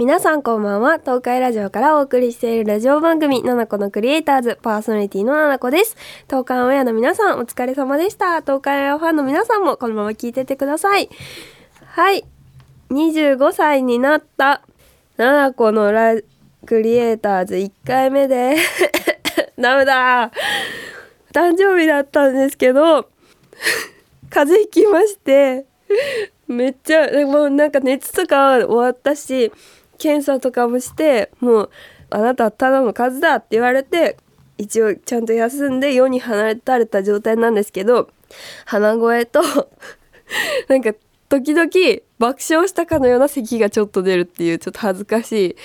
皆さんこんばんは。東海ラジオからお送りしているラジオ番組「ナナコのクリエイターズ」パーソナリティのナナコです。東海オンエアの皆さんお疲れ様でした。東海オンエアファンの皆さんもこのまま聞いててください。はい。25歳になった。ナナコのラクリエイターズ。1回目で。ダメだ。誕生日だったんですけど。風邪ひきまして。めっちゃもうなんか熱とか終わったし。検査とかもしてもうあなたはただの数だって言われて一応ちゃんと休んで世に離れた状態なんですけど鼻声と なんか時々爆笑したかのような咳がちょっと出るっていうちょっと恥ずかしい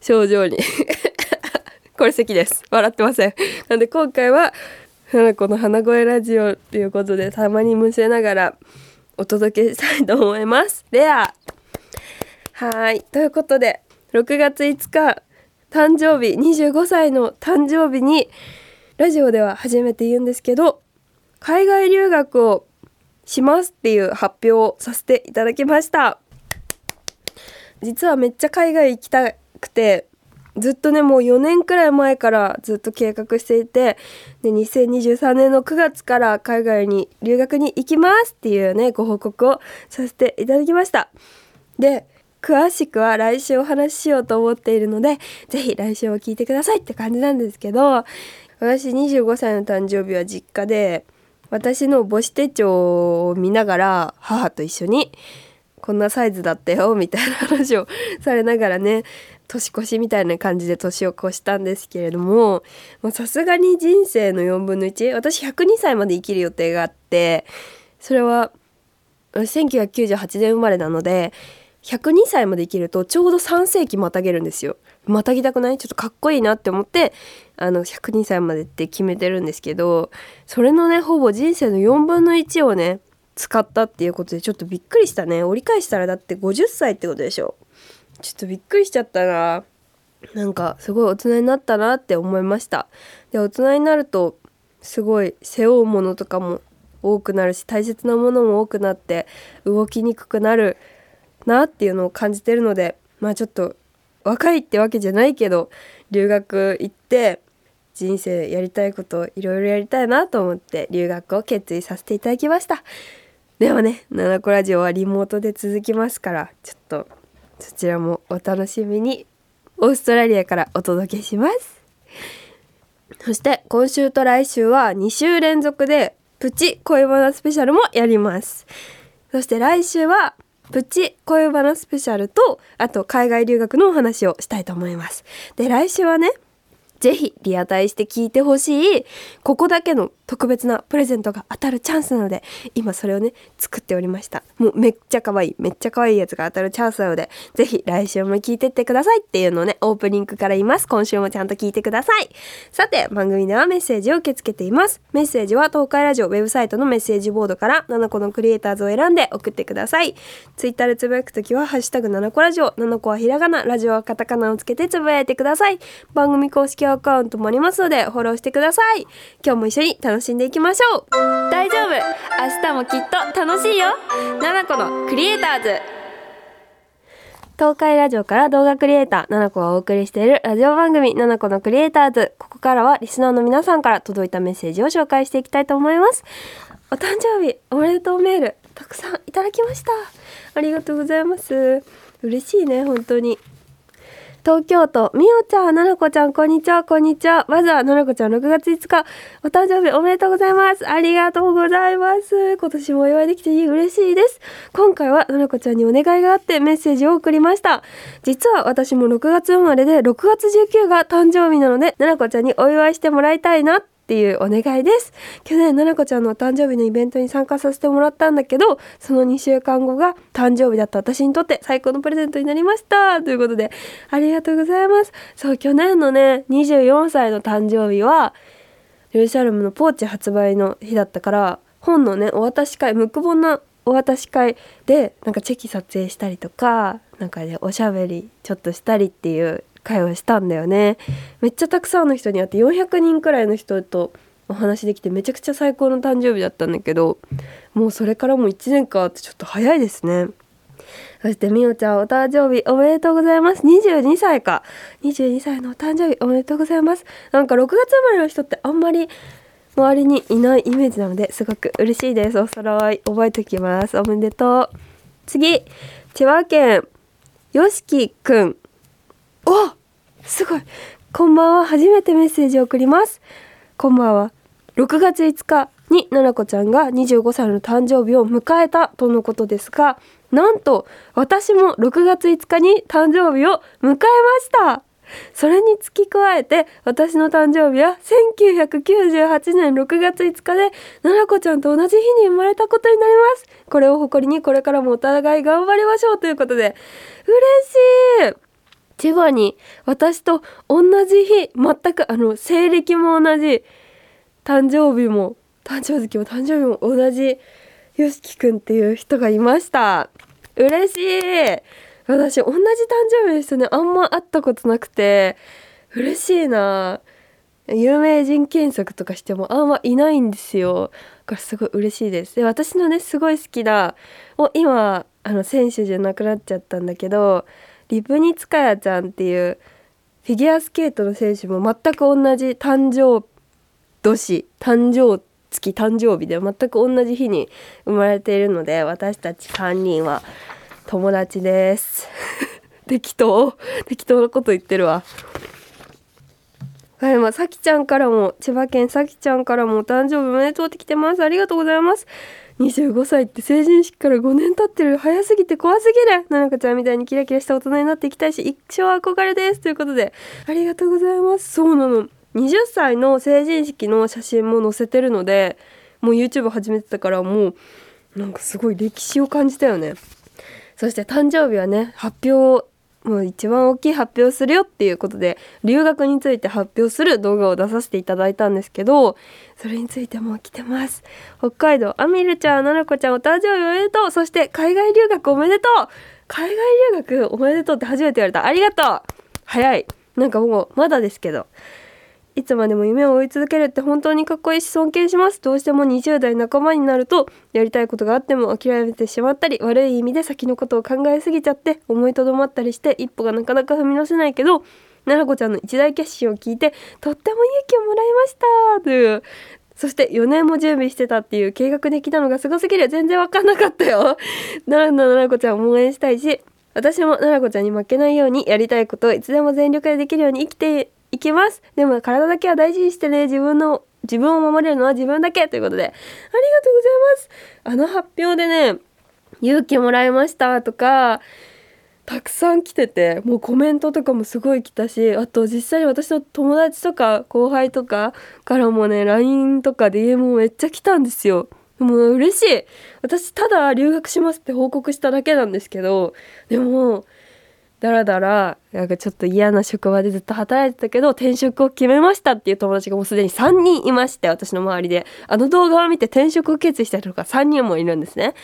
症状に。これ咳です。笑ってません。なんで今回はこの鼻声ラジオっていうことでたまにむせながらお届けしたいと思います。レア。はい。ということで6月5日誕生日25歳の誕生日にラジオでは初めて言うんですけど海外留学をしますっていう発表をさせていただきました。実はめっちゃ海外行きたくてずっとねもう4年くらい前からずっと計画していてで2023年の9月から海外に留学に行きますっていうねご報告をさせていただきました。で詳しくは来週お話ししようと思っているので是非来週を聞いてくださいって感じなんですけど私25歳の誕生日は実家で私の母子手帳を見ながら母と一緒にこんなサイズだったよみたいな話をされながらね年越しみたいな感じで年を越したんですけれどもさすがに人生の4分の1私102歳まで生きる予定があってそれは1998年生まれなので102歳まで生きるとちょうど3世紀またげるんですよ。またぎたくない？ちょっとかっこいいなって思ってあの102歳までって決めてるんですけどそれのねほぼ人生の4分の1をね使ったっていうことでちょっとびっくりしたね。折り返したらだって50歳ってことでしょ。ちょっとびっくりしちゃったな。なんかすごい大人になったなって思いました。で大人になるとすごい背負うものとかも多くなるし大切なものも多くなって動きにくくなるなっていうのを感じてるのでまあちょっと若いってわけじゃないけど留学行って人生やりたいこといろいろやりたいなと思って留学を決意させていただきました。でもね「ナナコラジオ」はリモートで続きますからちょっとそちらもお楽しみにオーストラリアからお届けします。そして今週と来週は2週連続でプチ恋バナスペシャルもやります。そして来週はプチ恋バナスペシャルとあと海外留学のお話をしたいと思います。で来週はねぜひリアタイして聞いてほしい。ここだけの特別なプレゼントが当たるチャンスなので今それをね作っておりました。もうめっちゃ可愛い。めっちゃ可愛いやつが当たるチャンスなのでぜひ来週も聞いてってください。っていうのをねオープニングから言います。今週もちゃんと聞いてください。さて番組ではメッセージを受け付けています。メッセージは東海ラジオウェブサイトのメッセージボードから7個のクリエイターズを選んで送ってください。ツイッターでつぶやくときはハッシュタグ7個ラジオ。7個はひらがな。ラジオはカタカナをつけてつぶやいてください。番組公式アカウントもありますのでフォローしてください。今日も一緒に楽しんでいきましょう。大丈夫。明日もきっと楽しいよ。7個のクリエイターズ。東海ラジオから動画クリエイター7個がお送りしているラジオ番組7個のクリエイターズ。ここからはリスナーの皆さんから届いたメッセージを紹介していきたいと思います。お誕生日おめでとうメールたくさんいただきました。ありがとうございます。嬉しいね本当に。東京都みおちゃん、ななこちゃん、こんにちは、こんにちは。まずは、ななこちゃん、6月5日、お誕生日おめでとうございます。ありがとうございます。今年もお祝いできていい嬉しいです。今回は、ななこちゃんにお願いがあってメッセージを送りました。実は私も6月生まれで、6月19が誕生日なので、ななこちゃんにお祝いしてもらいたいなってっていうお願いです。去年ななこちゃんの誕生日のイベントに参加させてもらったんだけどその2週間後が誕生日だった私にとって最高のプレゼントになりました。ということでありがとうございます。そう去年のね24歳の誕生日はルーシャルムのポーチ発売の日だったから本のねお渡し会ムック本のお渡し会でなんかチェキ撮影したりとかなんかねおしゃべりちょっとしたりっていう会話したんだよね。めっちゃたくさんの人に会って400人くらいの人とお話できてめちゃくちゃ最高の誕生日だったんだけどもうそれからもう1年かってちょっと早いですね。そしてみおちゃんお誕生日おめでとうございます。22歳か。22歳のお誕生日おめでとうございます。なんか6月生まれの人ってあんまり周りにいないイメージなのですごく嬉しいです。お揃い覚えておきます。おめでとう。次。千葉県よしきくんおすごい。こんばんは。初めてメッセージを送ります。こんばんは。6月5日にななこちゃんが25歳の誕生日を迎えたとのことですがなんと私も6月5日に誕生日を迎えました。それに付き加えて私の誕生日は1998年6月5日でななこちゃんと同じ日に生まれたことになります。これを誇りにこれからもお互い頑張りましょうということで。嬉しい。千葉に私と同じ日全くあの西暦も同じ誕生日も誕生月も誕生日も同じよしきくんっていう人がいました。嬉しい。私同じ誕生日の人ねあんま会ったことなくて嬉しいな。有名人検索とかしてもあんまいないんですよ。だからすごい嬉しいです。で私のねすごい好きなもう今あの選手じゃなくなっちゃったんだけどリブニツカヤちゃんっていうフィギュアスケートの選手も全く同じ誕生年誕生月誕生日で全く同じ日に生まれているので私たち3人は友達です。適当。適当なこと言ってるわ。はいまあさきちゃんからも千葉県さきちゃんからもお誕生日おめでとうって来てます。ありがとうございます。25歳って成人式から5年経ってる。早すぎて怖すぎる。ななこちゃんみたいにキラキラした大人になっていきたいし一生憧れです。ということでありがとうございます。そうなの。20歳の成人式の写真も載せてるのでもう YouTube 始めてたからもうなんかすごい歴史を感じたよね。そして誕生日はね発表もう一番大きい発表するよっていうことで留学について発表する動画を出させていただいたんですけどそれについても来てます。北海道アミルちゃんななこちゃんお誕生日おめでとうそして海外留学おめでとう。海外留学おめでとうって初めて言われた。ありがとう。早い。なんかもうまだですけど。いつまでも夢を追い続けるって本当にかっこいいし尊敬します。どうしても20代半ばになるとやりたいことがあっても諦めてしまったり悪い意味で先のことを考えすぎちゃって思いとどまったりして一歩がなかなか踏み出せないけど奈々子ちゃんの一大決心を聞いてとっても勇気をもらいましたというそして4年も準備してたっていう計画できたのがすごすぎる全然わかんなかったよ。奈良の奈々子ちゃんを応援したいし私も奈々子ちゃんに負けないようにやりたいことをいつでも全力でできるように生きていきます。でも体だけは大事にしてね。自分の自分を守れるのは自分だけ。ということでありがとうございます。あの発表でね勇気もらいました。とかたくさん来ててもうコメントとかもすごい来たしあと実際に私の友達とか後輩とかからもね LINE とか DM もめっちゃ来たんですよ。もう嬉しい。私ただ留学しますって報告しただけなんですけどでもだらだらなんかちょっと嫌な職場でずっと働いてたけど転職を決めましたっていう友達がもうすでに3人いまして私の周りで。あの動画を見て転職を決意した人が3人もいるんですね。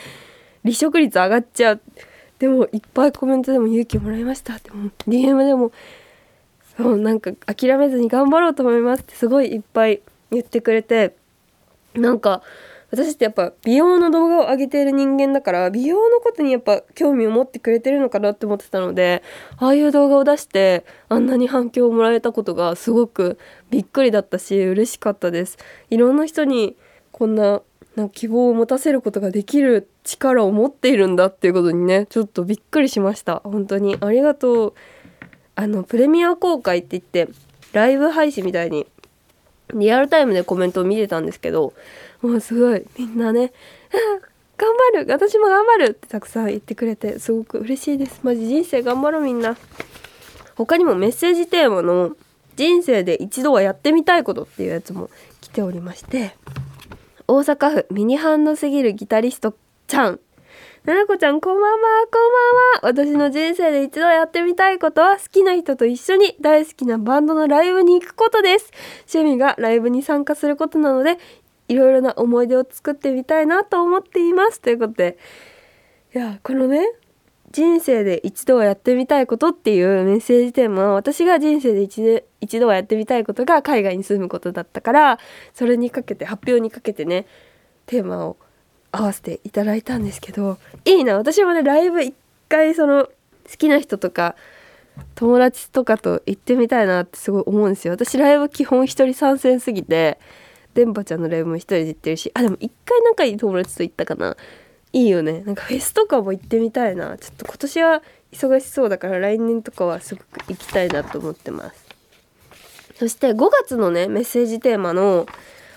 離職率上がっちゃう。でもいっぱいコメントでも勇気もらいましたって。DM でもそうなんか諦めずに頑張ろうと思いますってすごいいっぱい言ってくれて。なんか私ってやっぱ美容の動画を上げている人間だから美容のことにやっぱ興味を持ってくれてるのかなって思ってたのでああいう動画を出してあんなに反響をもらえたことがすごくびっくりだったし嬉しかったです。いろんな人にこんななんか希望を持たせることができる力を持っているんだっていうことにねちょっとびっくりしました。本当に。ありがとう。あのプレミア公開って言ってライブ配信みたいにリアルタイムでコメントを見てたんですけどもうすごい。みんなね「頑張る。私も頑張る!」ってたくさん言ってくれてすごく嬉しいです。マジ人生頑張ろうみんな。他にもメッセージテーマの「人生で一度はやってみたいこと」っていうやつも来ておりまして。大阪府ミニハンドすぎるギタリストちゃん。ななこちゃんこんばんはこんばんは。私の人生で一度やってみたいことは好きな人と一緒に大好きなバンドのライブに行くことです。趣味がライブに参加することなのでいろいろな思い出を作ってみたいなと思っています。ということでいやこのね人生で一度はやってみたいことっていうメッセージテーマは私が人生で一一度はやってみたいことが海外に住むことだったからそれにかけて発表にかけてねテーマを合わせていただいたんですけどいいな私もねライブ行っ回その好きな人とか友達とかと行ってみたいなってすごい思うんですよ。私ライブ基本一人参戦すぎて電波ちゃんのライブも一人で行ってるしあでも一回仲いい友達と行ったかな。いいよね。なんかフェスとかも行ってみたいな。ちょっと今年は忙しそうだから来年とかはすごく行きたいなと思ってます。そして5月のねメッセージテーマの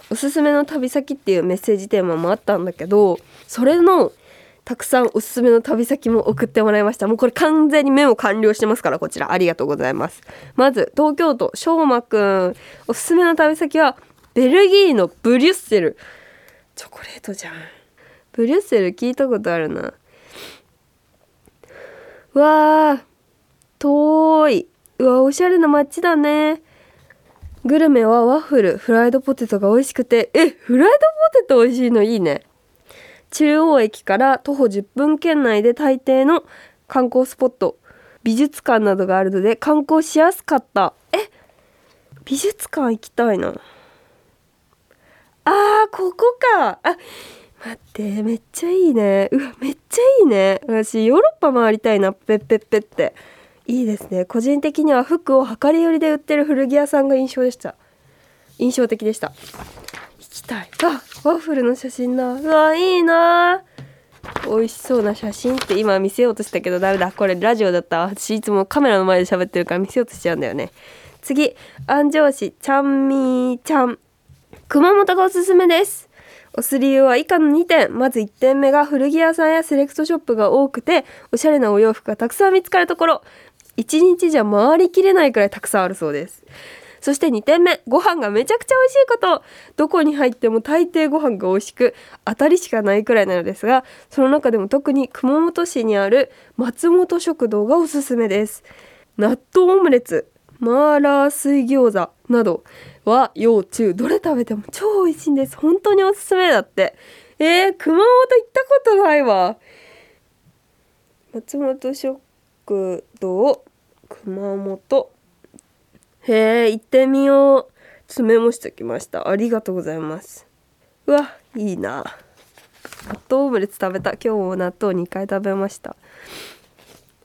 おすすめの旅先っていうメッセージテーマもあったんだけどそれのたくさんおすすめの旅先も送ってもらいました。もうこれ完全にメモ完了してますからこちら。ありがとうございます。まず東京都しょうまくん。おすすめの旅先はベルギーのブリュッセル。チョコレートじゃん。ブリュッセル聞いたことあるな。わー遠い。うわおしゃれな街だね。グルメはワッフルフライドポテトが美味しくて。えフライドポテト美味しいのいいね。中央駅から徒歩10分圏内で大抵の観光スポット。美術館などがあるので観光しやすかった。え美術館行きたいな。あーここか。あ待ってめっちゃいいね。うわめっちゃいいね。私ヨーロッパ回りたいな。ペッペッペって。いいですね。個人的には服を量り売りで売ってる古着屋さんが印象でした。印象的でした。行きたい。あワッフルの写真だうわいいな。美味しそうな写真って今見せようとしたけどダメだ。これラジオだった私いつもカメラの前で喋ってるから見せようとしちゃうんだよね。次。安城市ちゃんみーちゃん。熊本がおすすめです。押す理由は以下の2点。まず1点目が古着屋さんやセレクトショップが多くておしゃれなお洋服がたくさん見つかるところ。1日じゃ回りきれないくらいたくさんあるそうです。そして2点目。ご飯がめちゃくちゃ美味しいこと。どこに入っても大抵ご飯が美味しく当たりしかないくらいなのですがその中でも特に熊本市にある松本食堂がおすすめです。納豆オムレツマーラー水餃子などは幼虫どれ食べても超美味しいんです。本当におすすめだって。えー、熊本行ったことないわ。松本食堂熊本。へえ行ってみよう。詰めもしてきました。ありがとうございます。うわいいな。納豆オムレツ食べた。今日も納豆2回食べました。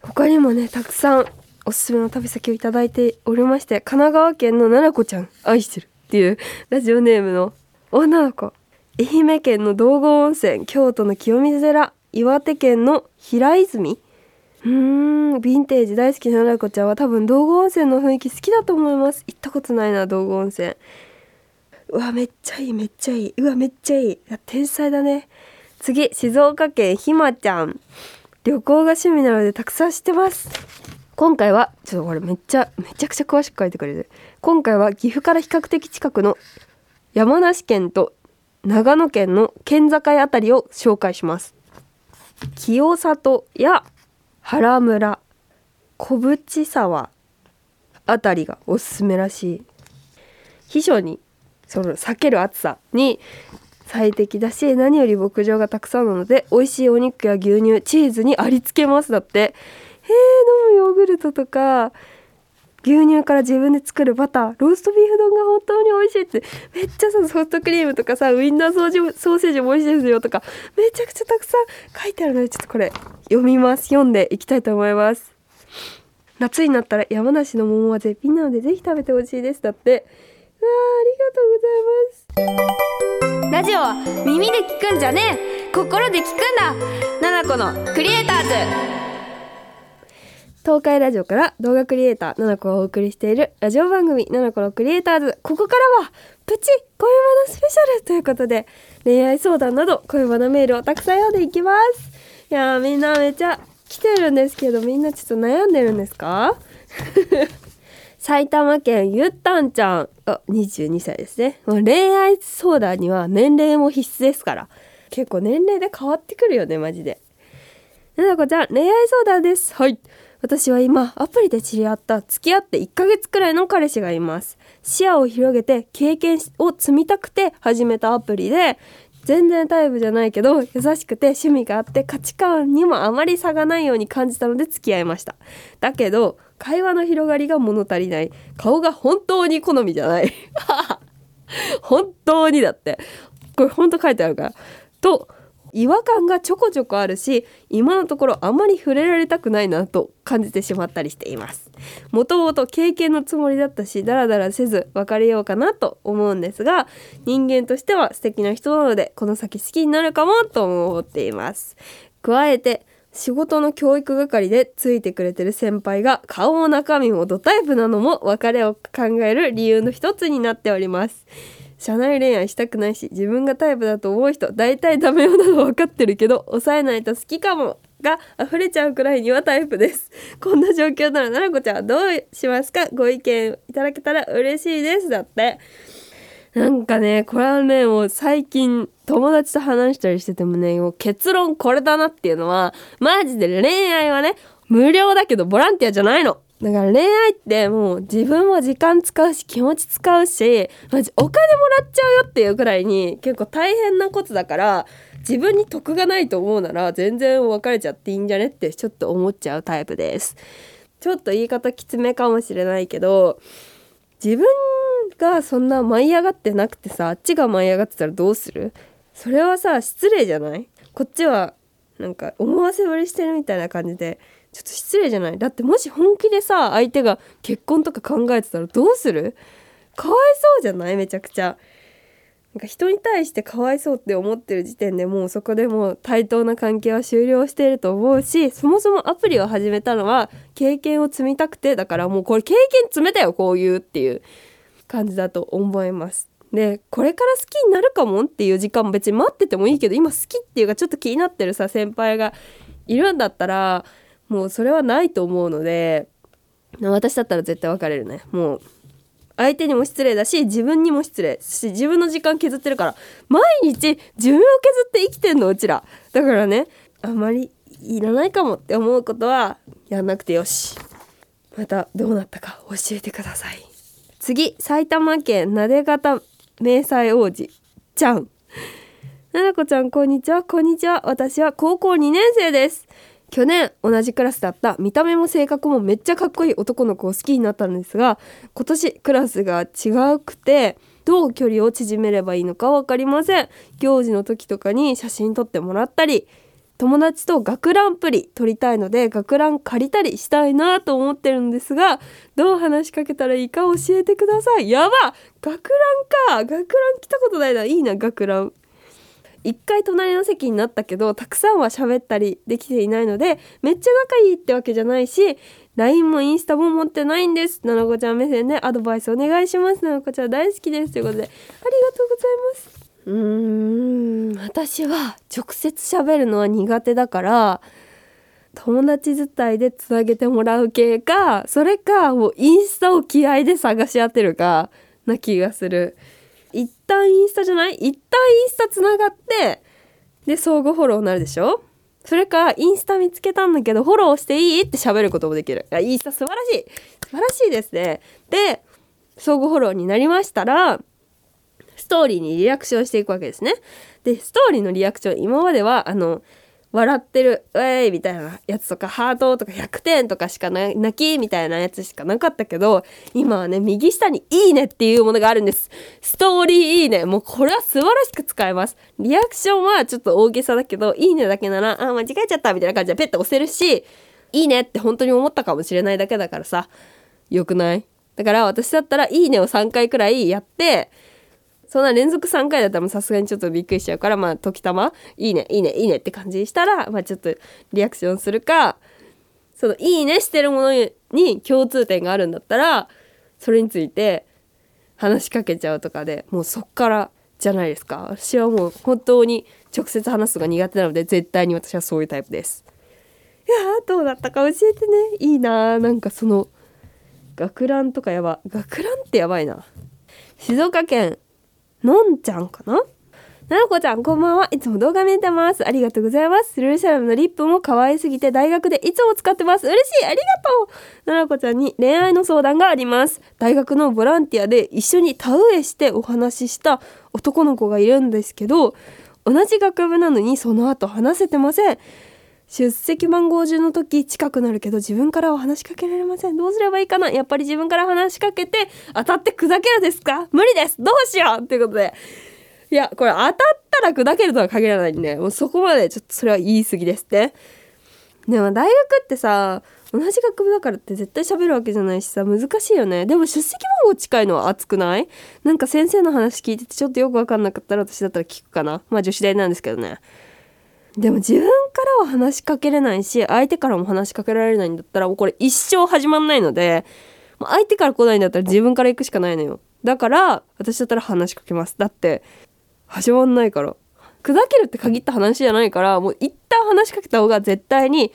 他にもねたくさんおすすめの旅先をいただいておりまして神奈川県のななこちゃん愛してるっていうラジオネームの女の子愛媛県の道後温泉京都の清水寺岩手県の平泉。うーんヴィンテージ大好きなななこちゃんは多分道後温泉の雰囲気好きだと思います。行ったことないな道後温泉。うわめっちゃいいめっちゃいい。うわめっちゃいい。いや天才だね。次静岡県ひまちゃん。旅行が趣味なのでたくさん知ってます。今回はちょっとこれめっちゃめちゃくちゃ詳しく書いてくれる。今回は岐阜から比較的近くの山梨県と長野県の県境あたりを紹介します。清里や原村小淵沢あたりがおすすめらしい。秘書にその避ける暑さに最適だし何より牧場がたくさんなので美味しいお肉や牛乳チーズにありつけます。だって飲むヨーグルトとか牛乳から自分で作るバターローストビーフ丼が本当に美味しいってめっちゃさソフトクリームとかさウインナーソーソーセージも美味しいですよとかめちゃくちゃたくさん書いてあるのでちょっとこれ読みます。読んでいきたいと思います。夏になったら山梨の桃は絶品なのでぜひ食べてほしいです。だってうわありがとうございます。ラジオは耳で聞くんじゃねえ。心で聞くんだ。ナナコのクリエイターズ。東海ラジオから動画クリエイターななこがお送りしているラジオ番組ななこのクリエイターズ。ここからはプチ恋バナスペシャルということで恋愛相談など恋バナメールをたくさん読んでいきます。いやーみんなめちゃ来てるんですけどみんなちょっと悩んでるんですか？埼玉県ゆったんちゃん。あ22歳ですね。もう恋愛相談には年齢も必須ですから。結構年齢で変わってくるよねマジで。ななこちゃん恋愛相談です。はい。私は今アプリで知り合った付き合って1ヶ月くらいの彼氏がいます。視野を広げて経験を積みたくて始めたアプリで全然タイプじゃないけど優しくて趣味があって価値観にもあまり差がないように感じたので付き合いました。だけど会話の広がりが物足りない。顔が本当に好みじゃない。本当にだって。これ本当書いてあるから。と違和感がちょこちょこあるし今のところあまり触れられたくないなと感じてしまったりしています。もともと経験のつもりだったしダラダラせず別れようかなと思うんですが人間としては素敵な人なのでこの先好きになるかもと思っています。加えて仕事の教育係でついてくれてる先輩が顔も中身もドタイプなのも別れを考える理由の一つになっております。社内恋愛したくないし自分がタイプだと思う人大体ダメよなの分かってるけど抑えないと好きかもが溢れちゃうくらいにはタイプです。こんな状況ならななこちゃんはどうしますか？ご意見いただけたら嬉しいです。だって。なんかねこれはねもう最近友達と話したりしててもねもう結論これだなっていうのはマジで恋愛はね無料だけどボランティアじゃないの。だから恋愛ってもう自分も時間使うし気持ち使うしマジお金もらっちゃうよっていうくらいに結構大変なことだから自分に得がないと思うなら全然別れちゃっていいんじゃねってちょっと思っちゃうタイプです。ちょっと言い方きつめかもしれないけど自分がそんな舞い上がってなくてさあっちが舞い上がってたらどうする？それはさ失礼じゃない？こっちはなんか思わせぶりしてるみたいな感じでちょっと失礼じゃない？だってもし本気でさ相手が結婚とか考えてたらどうする？かわいそうじゃない？めちゃくちゃ。なんか人に対してかわいそうって思ってる時点でもうそこでもう対等な関係は終了していると思うしそもそもアプリを始めたのは経験を積みたくてだからもうこれ経験積めたよこういうっていう感じだと思います。でこれから好きになるかもっていう時間も別に待っててもいいけど今好きっていうかちょっと気になってるさ先輩がいるんだったらもうそれはないと思うので私だったら絶対別れるね。もう相手にも失礼だし自分にも失礼し自分の時間削ってるから。毎日自分を削って生きてんのうちら。だからねあまりいらないかもって思うことはやんなくてよし。またどうなったか教えてください。次埼玉県なで方迷彩王子ちゃん。ななこちゃんこんにちは。こんにちは。私は高校2年生です。去年同じクラスだった見た目も性格もめっちゃかっこいい男の子を好きになったんですが今年クラスが違うくてどう距離を縮めればいいのか分かりません。行事の時とかに写真撮ってもらったり友達と学ランプリ撮りたいので学ラン借りたりしたいなと思ってるんですがどう話しかけたらいいか教えてください。やば学ランか！学ラン来たことないな。いいな学ラン。一回隣の席になったけどたくさんは喋ったりできていないのでめっちゃ仲いいってわけじゃないし LINE もインスタも持ってないんですななこちゃん目線でアドバイスお願いしますななこちゃん大好きですということでありがとうございます。うーん私は直接喋るのは苦手だから友達伝いでつなげてもらう系かそれかもうインスタを気合で探し当てるかな気がする。旦インスタじゃない？一旦インスタつながってで相互フォローになるでしょ？それかインスタ見つけたんだけどフォローしていい？って喋ることもできる。いやインスタ素晴らしい！素晴らしいですね。で相互フォローになりましたらストーリーにリアクションしていくわけですね。でストーリーのリアクション今まではあの笑ってる「ウェイ!」みたいなやつとかハートとか100点とかしかな泣きみたいなやつしかなかったけど今はね右下に「いいね」っていうものがあるんです。ストーリーいいね。もうこれは素晴らしく使えます。リアクションはちょっと大げさだけどいいねだけならあ間違えちゃったみたいな感じでペッと押せるしいいねって本当に思ったかもしれないだけだからさ。よくない？だから私だったら「いいね」を3回くらいやってそんな連続3回だったらさすがにちょっとびっくりしちゃうからまあ時たま「いいねいいねいいね」って感じにしたらまあちょっとリアクションするかその「いいね」してるものに共通点があるんだったらそれについて話しかけちゃうとかでもうそっからじゃないですか。私はもう本当に直接話すのが苦手なので絶対に私はそういうタイプです。いやどうだったか教えてね。いいなー。なんかその学ランとかやば学ランってやばいな。静岡県のんちゃんかな？ななこちゃんこんばんは。いつも動画見てます。ありがとうございます。ルルシャラムのリップも可愛すぎて大学でいつも使ってます。嬉しいありがとう。ななこちゃんに恋愛の相談があります。大学のボランティアで一緒に田植えしてお話しした男の子がいるんですけど同じ学部なのにその後話せてません。出席番号順の時近くなるけど自分からは話しかけられません。どうすればいいかな？やっぱり自分から話しかけて当たって砕けるですか？無理です。どうしよう！ということで。いやこれ当たったら砕けるとは限らないんでもうそこまでちょっとそれは言い過ぎですって。でも大学ってさ同じ学部だからって絶対喋るわけじゃないしさ難しいよね。でも出席番号近いのは熱くない？なんか先生の話聞いててちょっとよく分かんなかったら私だったら聞くかな。まあ女子大なんですけどね。でも自分からは話しかけれないし相手からも話しかけられないんだったらもうこれ一生始まんないので相手から来ないんだったら自分から行くしかないのよ。だから私だったら話しかけます。だって始まんないから。砕けるって限った話じゃないからもう一旦話しかけた方が絶対に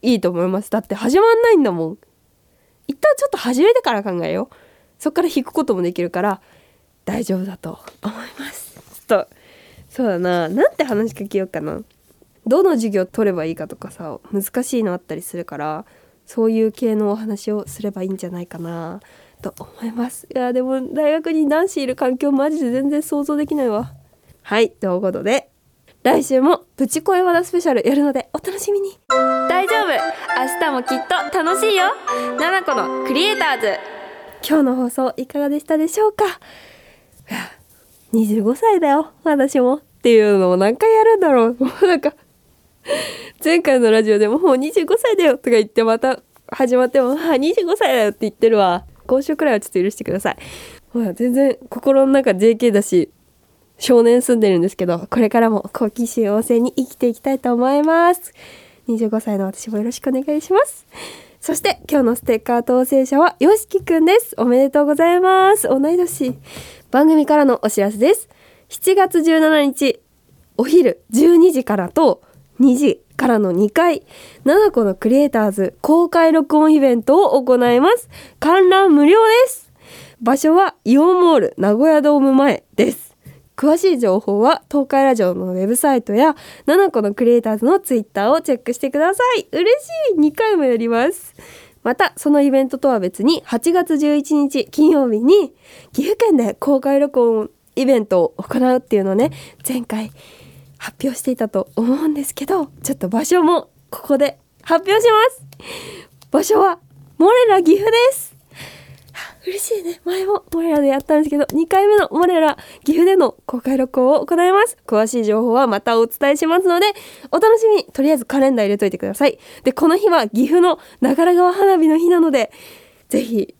いいと思います。だって始まんないんだもん。一旦ちょっと始めてから考えよう。そっから引くこともできるから大丈夫だと思います。ちょっとそうだな。なんて話しかけようかな。どの授業取ればいいかとかさ難しいのあったりするからそういう系のお話をすればいいんじゃないかなと思います。いやでも大学に男子いる環境マジで全然想像できないわ。はいということで来週もプチ恋バナスペシャルやるのでお楽しみに。大丈夫。明日もきっと楽しいよ。七子のクリエイターズ。今日の放送いかがでしたでしょうか。いや25歳だよ私も。っていうのを何回やるんだろうもう。なんか 前回のラジオでももう25歳だよとか言ってまた始まっても「あ25歳だよ」って言ってるわ。今週くらいはちょっと許してください。ほら全然心の中 JK だし少年住んでるんですけどこれからも好奇心旺盛に生きていきたいと思います。25歳の私もよろしくお願いします。そして今日のステッカー当選者はよしきくんです。おめでとうございます。同い年。番組からのお知らせです。7月17日お昼12時からと2時からの2回7個のクリエイターズ公開録音イベントを行います。観覧無料です。場所はイオンモール名古屋ドーム前です。詳しい情報は東海ラジオのウェブサイトや7個のクリエイターズのツイッターをチェックしてください。嬉しい2回もやります。またそのイベントとは別に8月11日金曜日に岐阜県で公開録音イベントを行うっていうのね前回発表していたと思うんですけどちょっと場所もここで発表します。場所はモレラ岐阜です。嬉しいね。前もモレラでやったんですけど2回目のモレラ岐阜での公開録音を行います。詳しい情報はまたお伝えしますのでお楽しみに。とりあえずカレンダー入れといてください。でこの日は岐阜の長良川花火の日なのでぜひ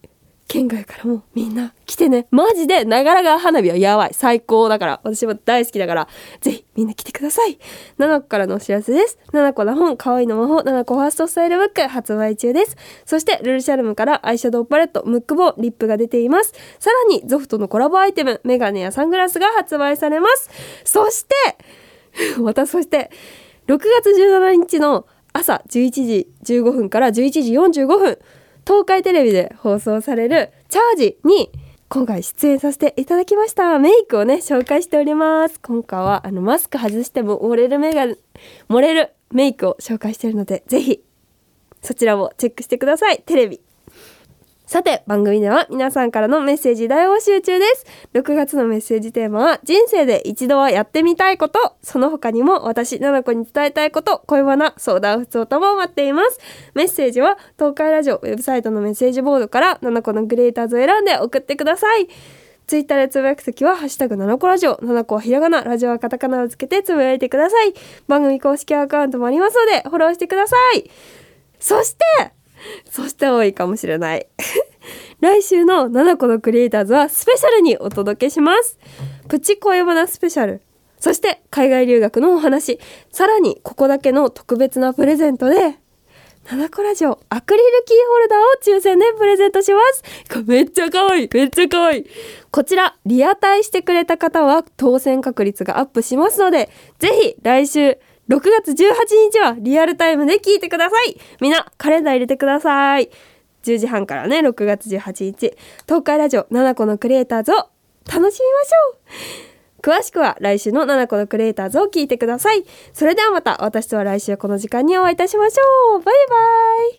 県外からもみんな来てね。マジで長良川花火はやばい。最高だから。私も大好きだから。ぜひみんな来てください。7個からのお知らせです。7個の本可愛いの魔法。7個ファーストスタイルブック発売中です。そしてルルシャルムからアイシャドウパレットムックボーリップが出ています。さらにゾフトのコラボアイテムメガネやサングラスが発売されます。そして またそして6月17日の朝11時15分から11時45分。東海テレビで放送されるチャージに今回出演させていただきました。メイクをね紹介しております。今回はあのマスク外しても漏れる目が漏れるメイクを紹介しているのでぜひそちらもチェックしてください。テレビ。さて番組では皆さんからのメッセージ大募集中です6月のメッセージテーマは人生で一度はやってみたいことその他にも私奈々子に伝えたいこと恋バナ相談不通とも待っていますメッセージは東海ラジオウェブサイトのメッセージボードから奈々子のグレーターズを選んで送ってくださいツイッターでつぶやくときは、ハッシュタグ7個ラジオ、7個はひらがな、ラジオはカタカナをつけてつぶやいてください。番組公式アカウントもありますので、フォローしてください。そして、そして多いかもしれない。来週の7個のクリエイターズはスペシャルにお届けします。プチ恋バナスペシャル。そして海外留学のお話。さらにここだけの特別なプレゼントで、7個ラジオアクリルキーホルダーを抽選でプレゼントします。めっちゃ可愛いめっちゃ可愛いこちら、リアタイしてくれた方は当選確率がアップしますので、ぜひ来週6月18日はリアルタイムで聞いてください。みんなカレンダー入れてください。10時半からね6月18日。東海ラジオ7個のクリエイターズを楽しみましょう。詳しくは来週の7個のクリエイターズを聞いてください。それではまた私とは来週この時間にお会いいたしましょう。バイバイ。